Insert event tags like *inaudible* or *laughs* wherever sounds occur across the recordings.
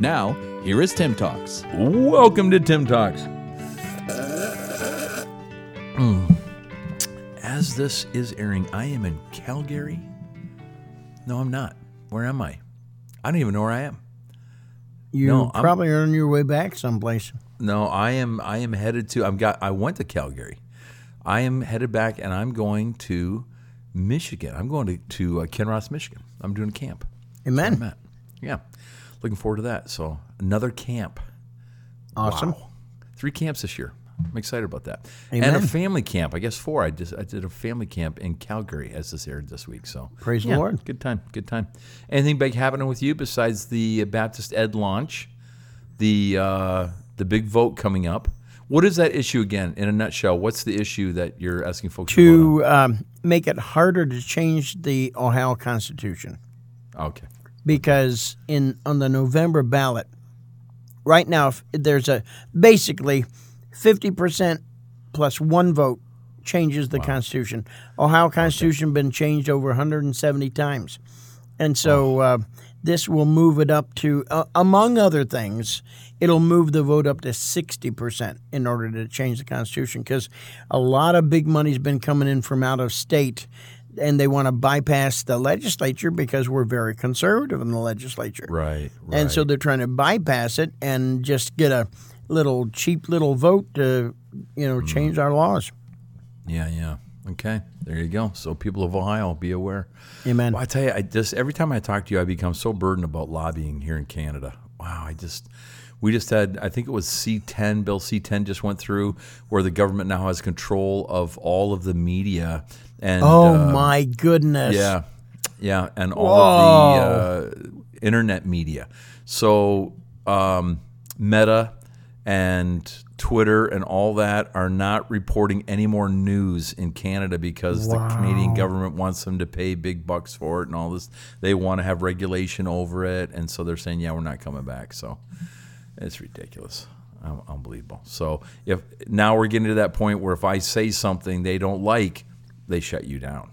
Now, here is TIIM Talks. Welcome to TIIM Talks. Mm. As this is airing, I am in Calgary. No, I'm not. Where am I? I don't even know where I am. You No, I'm- probably are on your way back someplace. No, I am. I am headed to. I'm got. I went to Calgary. I am headed back, and I'm going to Michigan. I'm going to to uh, Kinross, Michigan. I'm doing camp. Amen. I'm. Yeah, looking forward to that. So another camp. Awesome. Wow. Three camps this year. I'm excited about that. Amen. And a family camp. I guess four. I just I did a family camp in Calgary as this aired this week. So Praise the Lord. Good time. Good time. Anything big happening with you besides the Baptist Ed launch, the uh, the big vote coming up? What is that issue again? In a nutshell, what's the issue that you're asking folks to, To um, make it harder to change the Ohio Constitution. Okay. Because in on the November ballot, right now there's a basically fifty percent plus one vote changes the Constitution. Ohio Constitution been changed over 170 times, and so uh, this will move it up to, uh, among other things, it'll move the vote up to 60 percent in order to change the Constitution because a lot of big money's been coming in from out of state. And they want to bypass the legislature because we're very conservative in the legislature. Right. Right. And so they're trying to bypass it and just get a little cheap little vote to, you know, mm-hmm. change our laws. yeah, yeah. Okay. There you go. So people of Ohio, be aware. Amen. Well, I tell you, I just every time I talk to you, I become so burdened about lobbying here in Canada. Wow, I just we just had I think it was C10 Bill C10 just went through where the government now has control of all of the media and Oh uh, my goodness. yeah, yeah, and all of the uh, internet media. So um, Meta and Twitter and all that are not reporting any more news in Canada because the Canadian government wants them to pay big bucks for it and all this. They want to have regulation over it, and so they're saying, "Yeah, we're not coming back." So it's ridiculous. Un- Unbelievable. So if now we're getting to that point where if I say something they don't like, they shut you down.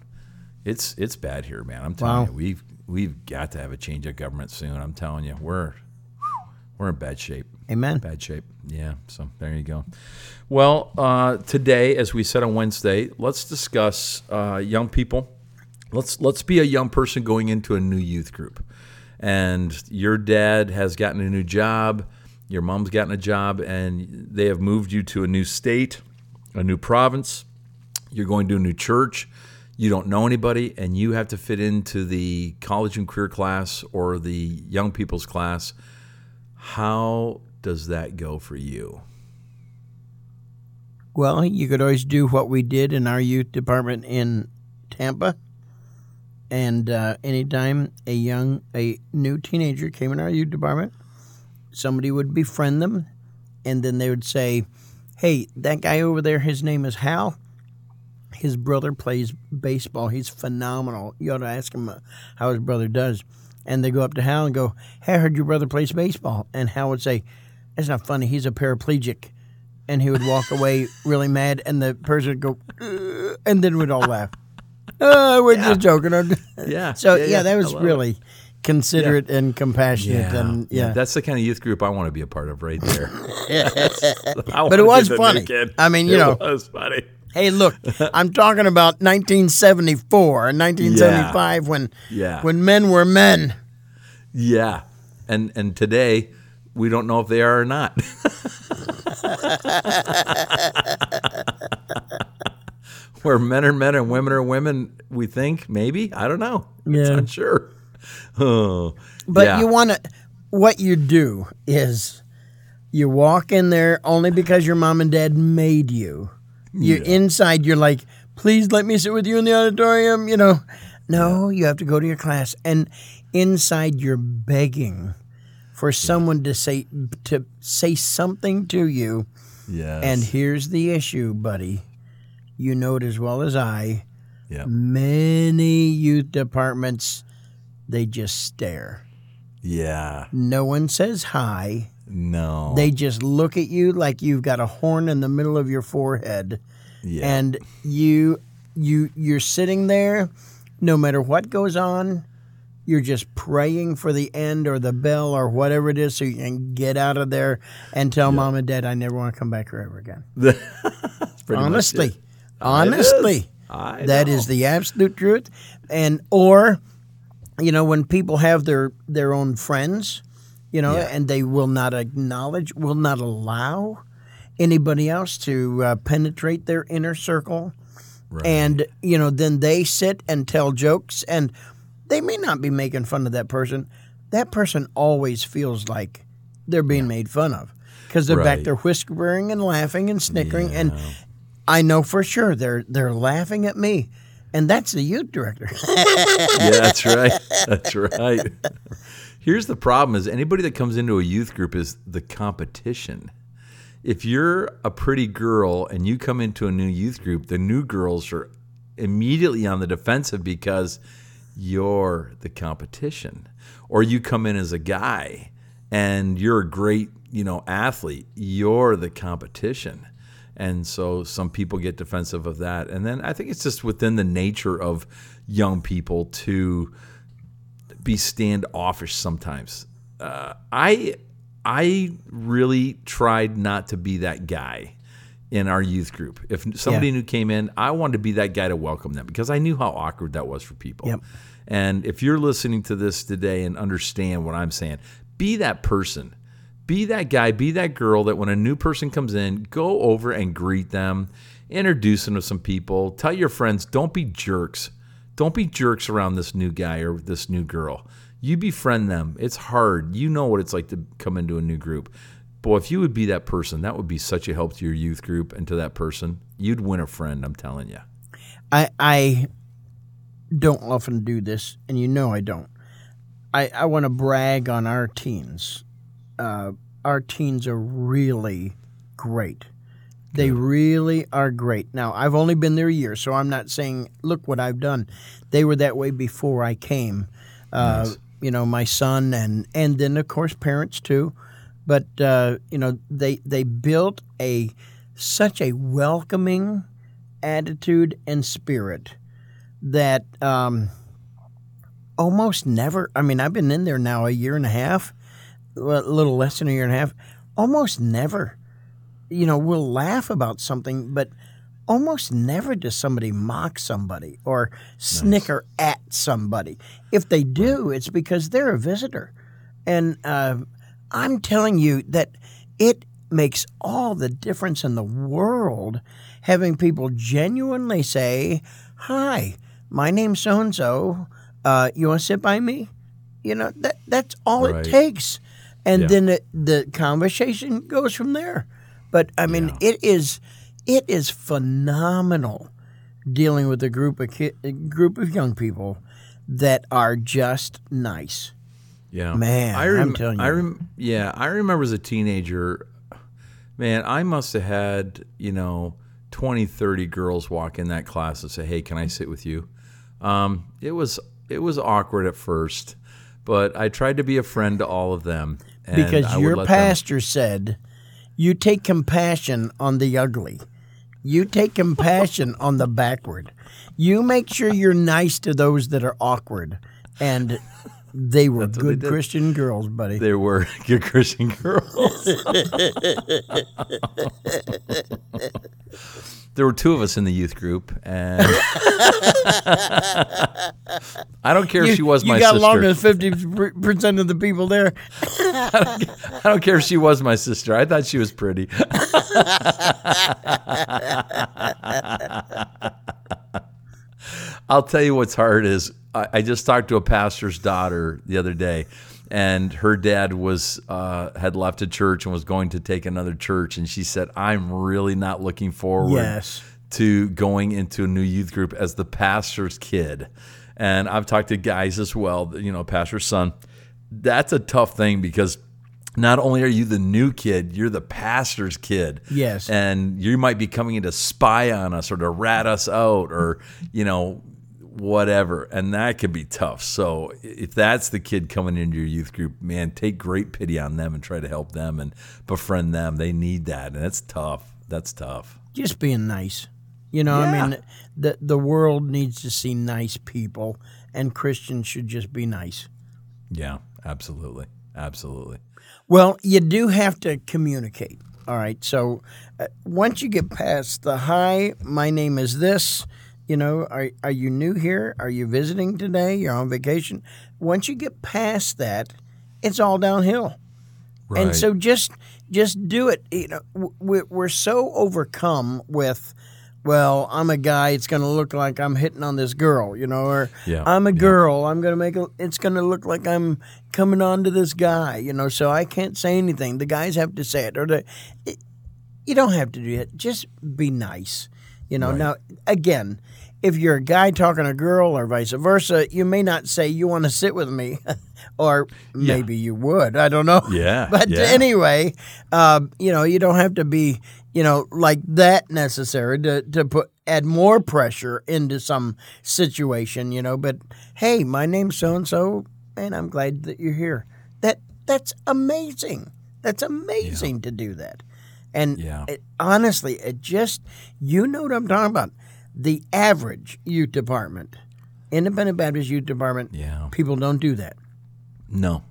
It's it's bad here, man. I'm telling Wow. you, we've we've got to have a change of government soon. I'm telling you, we're we're in bad shape. Amen. Bad shape. Yeah. So there you go. Well, uh, today, as we said on Wednesday, let's discuss uh, young people. Let's let's be a young person going into a new youth group, and your dad has gotten a new job, your mom's gotten a job, and they have moved you to a new state, a new province. You're going to a new church. You don't know anybody, and you have to fit into the college and career class or the young people's class. How does that go for you? Well, you could always do what we did in our youth department in Tampa. And uh, anytime a young, a new teenager came in our youth department, somebody would befriend them, and then they would say, "Hey, that guy over there, his name is Hal. His brother plays baseball. He's phenomenal. You ought to ask him uh, how his brother does." And they go up to Hal and go, "Hey, I heard your brother plays baseball." And Hal would say, "That's not funny. He's a paraplegic." and he would walk away *laughs* really mad, and the person would go, and then we'd all laugh. *laughs* Oh, we're just joking. *laughs* Yeah. So Yeah, yeah, yeah. that was really. it. Considerate and compassionate, and yeah. That's the kind of youth group I want to be a part of right there. *laughs* *laughs* But it was funny. I mean, you it know. was funny. hey, look, *laughs* I'm talking about 1974 and 1975 when Yeah. when men were men. Yeah, and and today we don't know if they are or not. Where men are men and women are women, we think maybe I don't know. It's Yeah. unsure. *laughs* Oh, But yeah. you want to, what you do is you walk in there only because your mom and dad made you. You're inside, you're like, please let me sit with you in the auditorium. You know, no, you have to go to your class. And inside, you're begging for someone to say to say something to you. Yes. And here's the issue, buddy. You know it as well as I. yeah. Many youth departments, they just stare. Yeah. No one says hi. No. They just look at you like you've got a horn in the middle of your forehead. yeah. and you you you're sitting there no matter what goes on you're just praying for the end or the bell or whatever it is so you can get out of there and tell mom and dad i never want to come back here ever again *laughs* That's pretty much honestly honestly that the absolute truth and or you know when people have their their own friends you know Yeah. and they will not acknowledge will not allow anybody else to uh, penetrate their inner circle Right. and you know then they sit and tell jokes and they may not be making fun of that person that person always feels like they're being made fun of because they're back Right. there whispering and laughing and snickering and i know for sure they're they're laughing at me and that's the youth director *laughs* yeah, that's right. That's *laughs* right. Here's the problem is anybody that comes into a youth group is the competition. If you're a pretty girl and you come into a new youth group, the new girls are immediately on the defensive because you're the competition. Or you come in as a guy and you're a great, you know, athlete, you're the competition. And so some people get defensive of that. And then I think it's just within the nature of young people to be standoffish sometimes. Uh, I I really tried not to be that guy in our youth group. If somebody Yeah. new came in, I wanted to be that guy to welcome them because I knew how awkward that was for people. Yep. And if you're listening to this today and understand what I'm saying, be that person. Be that guy, be that girl that when a new person comes in, go over and greet them, introduce them to some people. Tell your friends, don't be jerks. Don't be jerks around this new guy or this new girl. You befriend them. It's hard. You know what it's like to come into a new group. Boy, if you would be that person, that would be such a help to your youth group and to that person. You'd win a friend, I'm telling you. I I don't often do this, and you know I don't. I I want to brag on our teens. Uh, our teens are really great. They really are great. Now I've only been there a year, so I'm not saying look what I've done. They were that way before I came. Uh, You know, my son and and then of course parents too. But uh, you know, they they built a such a welcoming attitude and spirit that um, almost never. I mean, I've been in there now a year and a half, a little less than a year and a half. Almost never, you know, we'll laugh about something, but almost never does somebody mock somebody or snicker at somebody. If they do, it's because they're a visitor, and uh, I'm telling you that it makes all the difference in the world having people genuinely say, "Hi, my name's so and so. You want to sit by me?" You know that that's all Right. it takes, and Yeah. then it, the conversation goes from there. But I mean, it is it is phenomenal dealing with a group of ki- a group of young people that are just nice. Yeah, Man, I I'm telling I you. rem- yeah, I remember as a teenager, man, I must have had you know 20, 30 girls walk in that class and say, "Hey, can I sit with you?" Um, it was it was awkward at first, but I tried to be a friend to all of them and because your let them- pastor said you take compassion on the ugly you take compassion on the backward you make sure you're nice to those that are awkward and they were they good did. christian girls buddy They were *laughs* good Christian girls. *laughs* there were two of us in the youth group, and I don't care if she was my sister. you got sister. along with 50% of the people there *laughs* I don't care if she was my sister. I thought she was pretty. *laughs* I'll tell you what's hard is I, I just talked to a pastor's daughter the other day, and her dad was uh, had left a church and was going to take another church, and she said, "I'm really not looking forward Yes. to going into a new youth group as the pastor's kid." And I've talked to guys as well, you know, pastor's son. That's a tough thing because not only are you the new kid, you're the pastor's kid. Yes. And you might be coming in to spy on us or to rat us out or, you know, whatever. And that can be tough. So if that's the kid coming into your youth group, man, take great pity on them and try to help them and befriend them. They need that. And that's tough. That's tough. Just being nice. You know, Yeah. I mean, the the world needs to see nice people, and Christians should just be nice. Yeah, absolutely. Absolutely. Well, you do have to communicate. All right. So uh, once you get past the hi, my name is this. You know, are are you new here? Are you visiting today? You're on vacation. Once you get past that, it's all downhill. Right. And so just just do it. You know, we're, we're so overcome with, well, I'm a guy. It's going to look like I'm hitting on this girl, you know, or Yeah, I'm a yeah. girl. I'm going to make it. It's going to look like I'm coming on to this guy, you know. So I can't say anything. The guys have to say it, or the. It, you don't have to do it. Just be nice, you know. Right. Now again. If you're a guy talking to a girl or vice versa, you may not say you want to sit with me, *laughs* or maybe you would. I don't know. Yeah, *laughs* But yeah. anyway, uh, you know, you don't have to be, you know, like that necessary to, to put add more pressure into some situation, you know. But hey, my name's so and so, and I'm glad that you're here. That that's amazing. That's amazing to do that. And Yeah. it, honestly, it just you know what I'm talking about. The average youth department, Independent Baptist Youth Department, Yeah. people don't do that. No,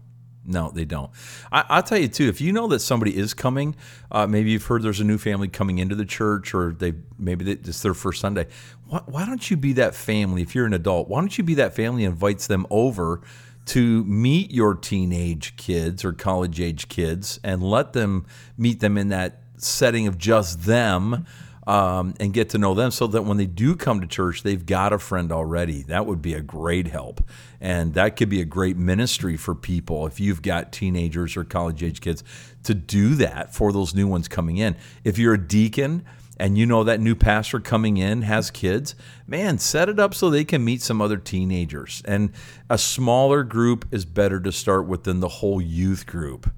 no, they don't. I, I'll tell you too. If you know that somebody is coming, uh, maybe you've heard there's a new family coming into the church, or they maybe they, it's their first Sunday. Why, why don't you be that family? If you're an adult, why don't you be that family that invites them over to meet your teenage kids or college age kids, and let them meet them in that setting of just them. Um, and get to know them so that when they do come to church, they've got a friend already. That would be a great help. And that could be a great ministry for people if you've got teenagers or college age kids to do that for those new ones coming in. If you're a deacon and you know that new pastor coming in has kids, man, set it up so they can meet some other teenagers. And a smaller group is better to start with than the whole youth group.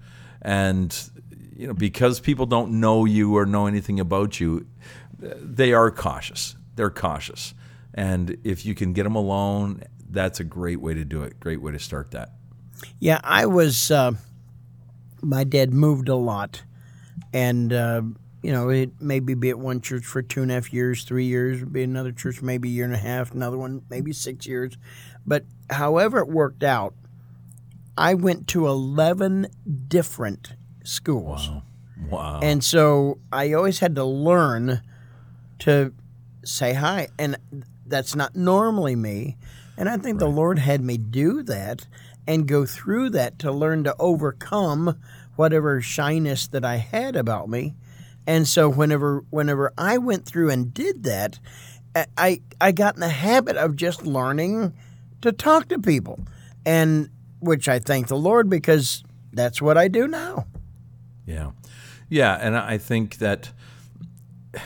And you know, because people don't know you or know anything about you, they are cautious. They're cautious. And if you can get them alone, that's a great way to do it. Great way to start that. Yeah, I was. Uh, my dad moved a lot, and uh, you know, it maybe be at one church for two and a half years, three years, be another church maybe a year and a half, another one maybe six years. But however it worked out, I went to eleven different schools. Wow. And so I always had to learn to say hi. And that's not normally me. And I think the Lord had me do that and go through that to learn to overcome whatever shyness that I had about me. And so whenever whenever I went through and did that, I I got in the habit of just learning to talk to people. And which I thank the Lord because that's what I do now. Yeah, yeah, and I think that *sighs*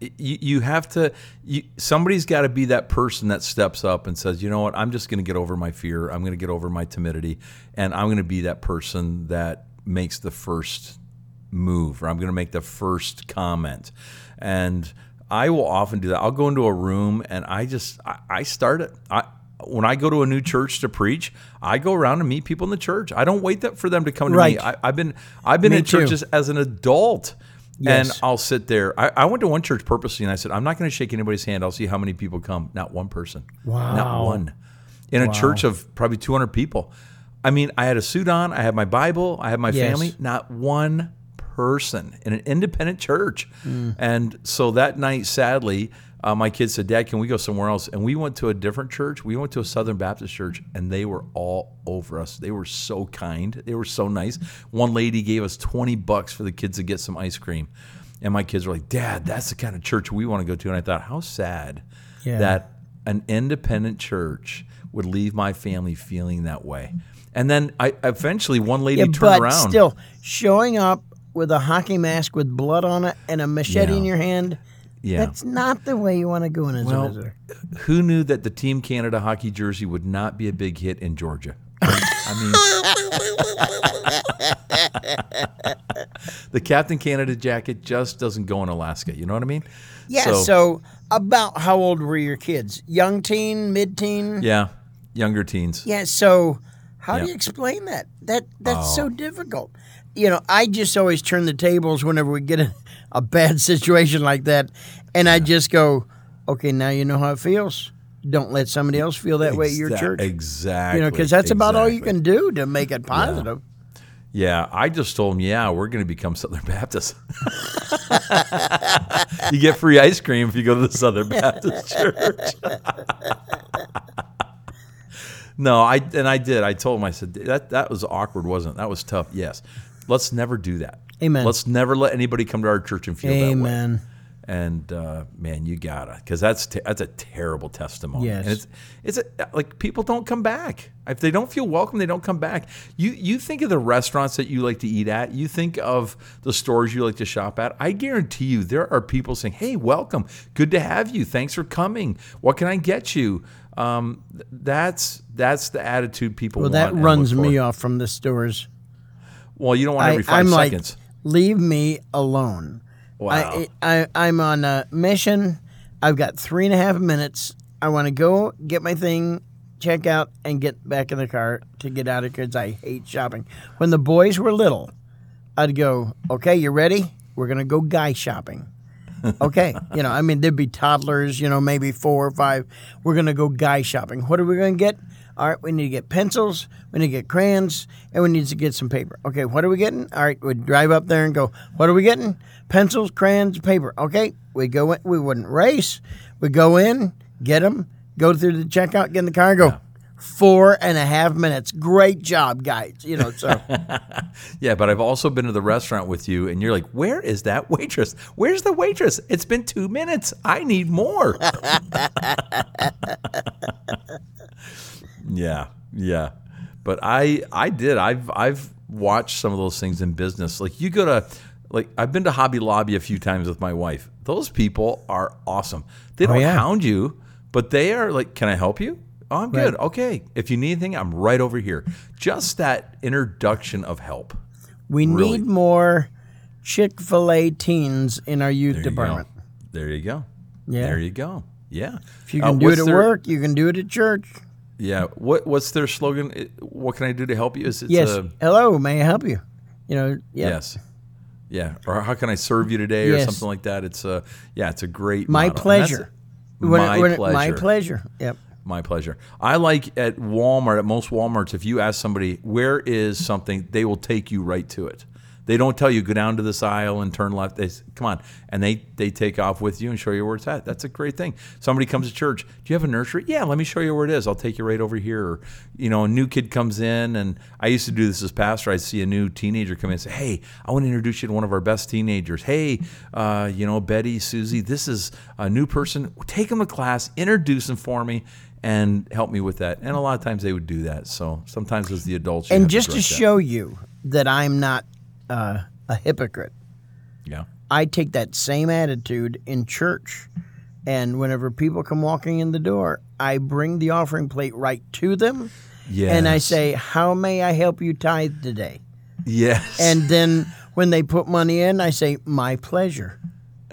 you, have to. You, somebody's got to be that person that steps up and says, "You know what? I'm just going to get over my fear. I'm going to get over my timidity, and I'm going to be that person that makes the first move, or I'm going to make the first comment." And I will often do that. I'll go into a room and I just I, I start it. I when I go to a new church to preach, I go around and meet people in the church. I don't wait that for them to come to Right. me. I, I've been I've been Me in too. churches as an adult. And I'll sit there. I, I went to one church purposely, and I said, "I'm not going to shake anybody's hand. I'll see how many people come. Not one person. Wow. Not one. In a church of probably 200 people. I mean, I had a suit on. I had my Bible. I had my Yes. family. Not one person in an independent church. Mm. And so that night, sadly, uh, my kids said, Dad, can we go somewhere else? And we went to a different church. We went to a Southern Baptist church, and they were all over us. They were so kind. They were so nice. One lady gave us 20 bucks for the kids to get some ice cream. And my kids were like, Dad, that's the kind of church we want to go to. And I thought, how sad Yeah. that an independent church would leave my family feeling that way. And then I eventually one lady Yeah, turned but around. still showing up with a hockey mask with blood on it and a machete Yeah. in your hand. Yeah. That's not the way you want to go in as a Well, visitor. who knew that the Team Canada hockey jersey would not be a big hit in Georgia? I mean, the Captain Canada jacket just doesn't go in Alaska. You know what I mean? Yeah. So, about how old were your kids? Young teen, mid teen? yeah, younger teens. Yeah. So, how do Yeah. you explain that? That that's Oh. so difficult. You know, I just always turn the tables whenever we get a, a bad *laughs* situation like that, and I just go, "Okay, now you know how it feels. Don't let somebody else feel that way at your church." Exactly. You know, because that's about all you can do to make it positive. Yeah, I just told him, yeah, we're going to become Southern *laughs* Baptists. *laughs* you get free ice cream if you go to the Southern Baptist church. no, I and I did. I told him. I said that that was awkward, wasn't it? That was tough. Yes, let's never do that. Amen. Let's never let anybody come to our church and feel that way. Amen. And uh, man, you gotta, because that's te- that's a terrible testimony. Yes. And it's it's a, like people don't come back if they don't feel welcome. They don't come back. You you think of the restaurants that you like to eat at. You think of the stores you like to shop at. I guarantee you, there are people saying, "Hey, welcome, good to have you. Thanks for coming. What can I get you?" Um, that's that's the attitude people. Well, that runs me off from the stores. Well, you don't want every 5 I'm like, seconds. leave me alone. Wow. I, I, I'm on a mission. I've got three and a half minutes. I want to go get my thing, check out, and get back in the car to get out of here because I hate shopping. When the boys were little, I'd go, okay, you ready? We're going to go guy shopping. *laughs* okay. You know, I mean, there'd be toddlers, you know, maybe four or five. We're going to go guy shopping. What are we going to get? All right, we need to get pencils, we need to get crayons, and we need to get some paper. Okay, what are we getting? All right, we drive up there and go, what are we getting? Pencils, crayons, paper. Okay, we go in, we wouldn't race. We go in, get them, go through the checkout, get in the car, and go, four and a half minutes. Great job, guys. You know, so. *laughs* Yeah, but I've also been to the restaurant with you, and you're like, "Where is that waitress? Where's the waitress? It's been two minutes. I need more." *laughs* *laughs* yeah, yeah, but I I did. I've I've watched some of those things in business. Like you go to, like I've been to Hobby Lobby a few times with my wife. Those people are awesome. They don't yeah. hound you, but they are like, "Can I help you?" Oh, I'm good. Right. Okay. If you need anything, I'm right over here. Just that introduction of help. We Really? need more Chick fil A teens in our youth There you department. go. There you go. Yeah. There you go. Yeah. If you Uh, can do it at their- work, you can do it at church. Yeah. What What's their slogan? What can I do to help you? Is it yes. a- Hello, may I help you? You know, yeah. yes. Yeah. Or how can I serve you today, or something like that? It's a yeah. It's a great. My that's pleasure. When- my when- pleasure. My pleasure. Yep. My pleasure. I like at Walmart, at most Walmarts, if you ask somebody, where is something, they will take you right to it. They don't tell you, go down to this aisle and turn left. They say, come on. And they, they take off with you and show you where it's at. That's a great thing. Somebody comes to church. Do you have a nursery? Yeah, let me show you where it is. I'll take you right over here. Or, you know, a new kid comes in, and I used to do this as pastor. I'd see a new teenager come in and say, hey, I want to introduce you to one of our best teenagers. Hey, uh, you know, Betty, Susie, this is a new person. Take them to class, introduce them for me and help me with that. And a lot of times they would do that. So sometimes as the adults, And just to that. show you that I'm not uh, a hypocrite, yeah, I take that same attitude in church. And whenever people come walking in the door, I bring the offering plate right to them. And I say, How may I help you tithe today? yes, And then when they put money in, I say, My pleasure. *laughs*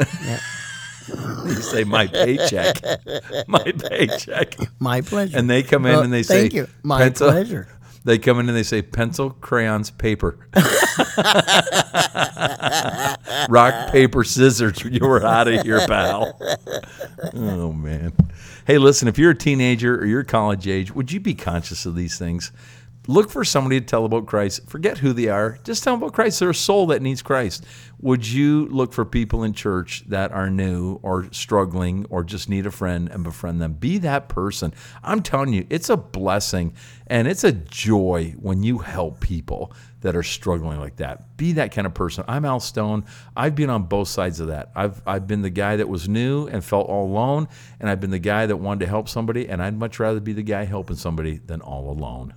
you say my paycheck, *laughs* my paycheck, My pleasure. and they come in Well, and they say, Thank you. My pencil- pleasure. They come in and they say pencil, crayons, paper, *laughs* rock, paper, scissors. *laughs* You were out of here, pal. Oh man. Hey, listen. If you're a teenager or you're college age, would you be conscious of these things? Look for somebody to tell about Christ. Forget who they are. Just tell them about Christ. They're a soul that needs Christ. Would you look for people in church that are new or struggling or just need a friend and befriend them? Be that person. I'm telling you, it's a blessing and it's a joy when you help people that are struggling like that. Be that kind of person. I'm Al Stone. I've been on both sides of that. I've I've been the guy that was new and felt all alone, and I've been the guy that wanted to help somebody, and I'd much rather be the guy helping somebody than all alone.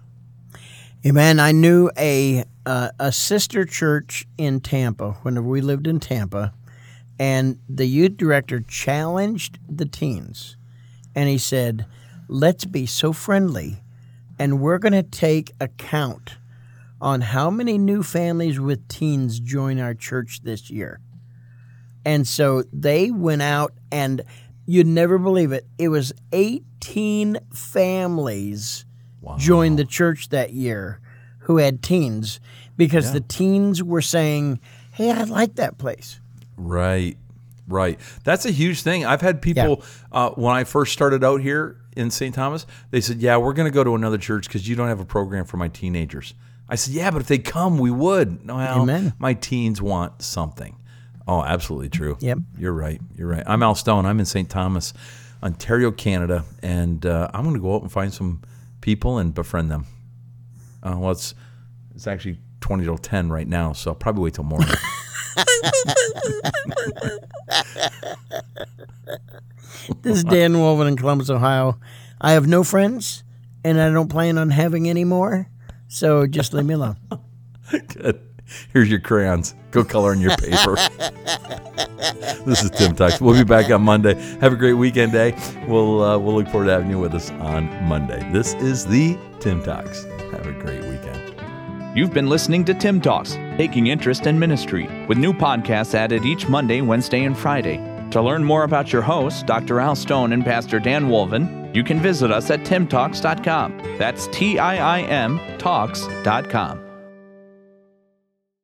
Amen. I knew a uh, a sister church in Tampa whenever we lived in Tampa, and the youth director challenged the teens, and he said, "Let's be so friendly and we're going to take account on how many new families with teens join our church this year. And so they went out and you'd never believe it. It was 18 families joined the church that year who had teens because the teens were saying, "Hey, I like that place." Right, right. That's a huge thing. I've had people uh, when I first started out here in St. Thomas. They said, "Yeah, we're going to go to another church because you don't have a program for my teenagers." I said, "Yeah, but if they come, we would." No, well, Amen. my teens want something. Oh, absolutely true. Yep. You're right. You're right. I'm Al Stone. I'm in St. Thomas, Ontario, Canada, and uh, I'm going to go out and find some people and befriend them. Uh, well, it's it's actually twenty till ten right now, so I'll probably wait till morning. *laughs* This is Dan Wolven in Columbus, Ohio. I have no friends, and I don't plan on having any more. So just leave me alone. *laughs* Good. Here's your crayons. Go color in your paper. *laughs* this is TIIM Talks. We'll be back on Monday. Have a great weekend day. We'll uh, we'll look forward to having you with us on Monday. This is the TIIM Talks. Have a great weekend. You've been listening to TIIM Talks, taking interest in ministry, with new podcasts added each Monday, Wednesday, and Friday. To learn more about your hosts, Dr. Al Stone and Pastor Dan Wolven, you can visit us at tiimtalks.com. That's T I I M talks.com.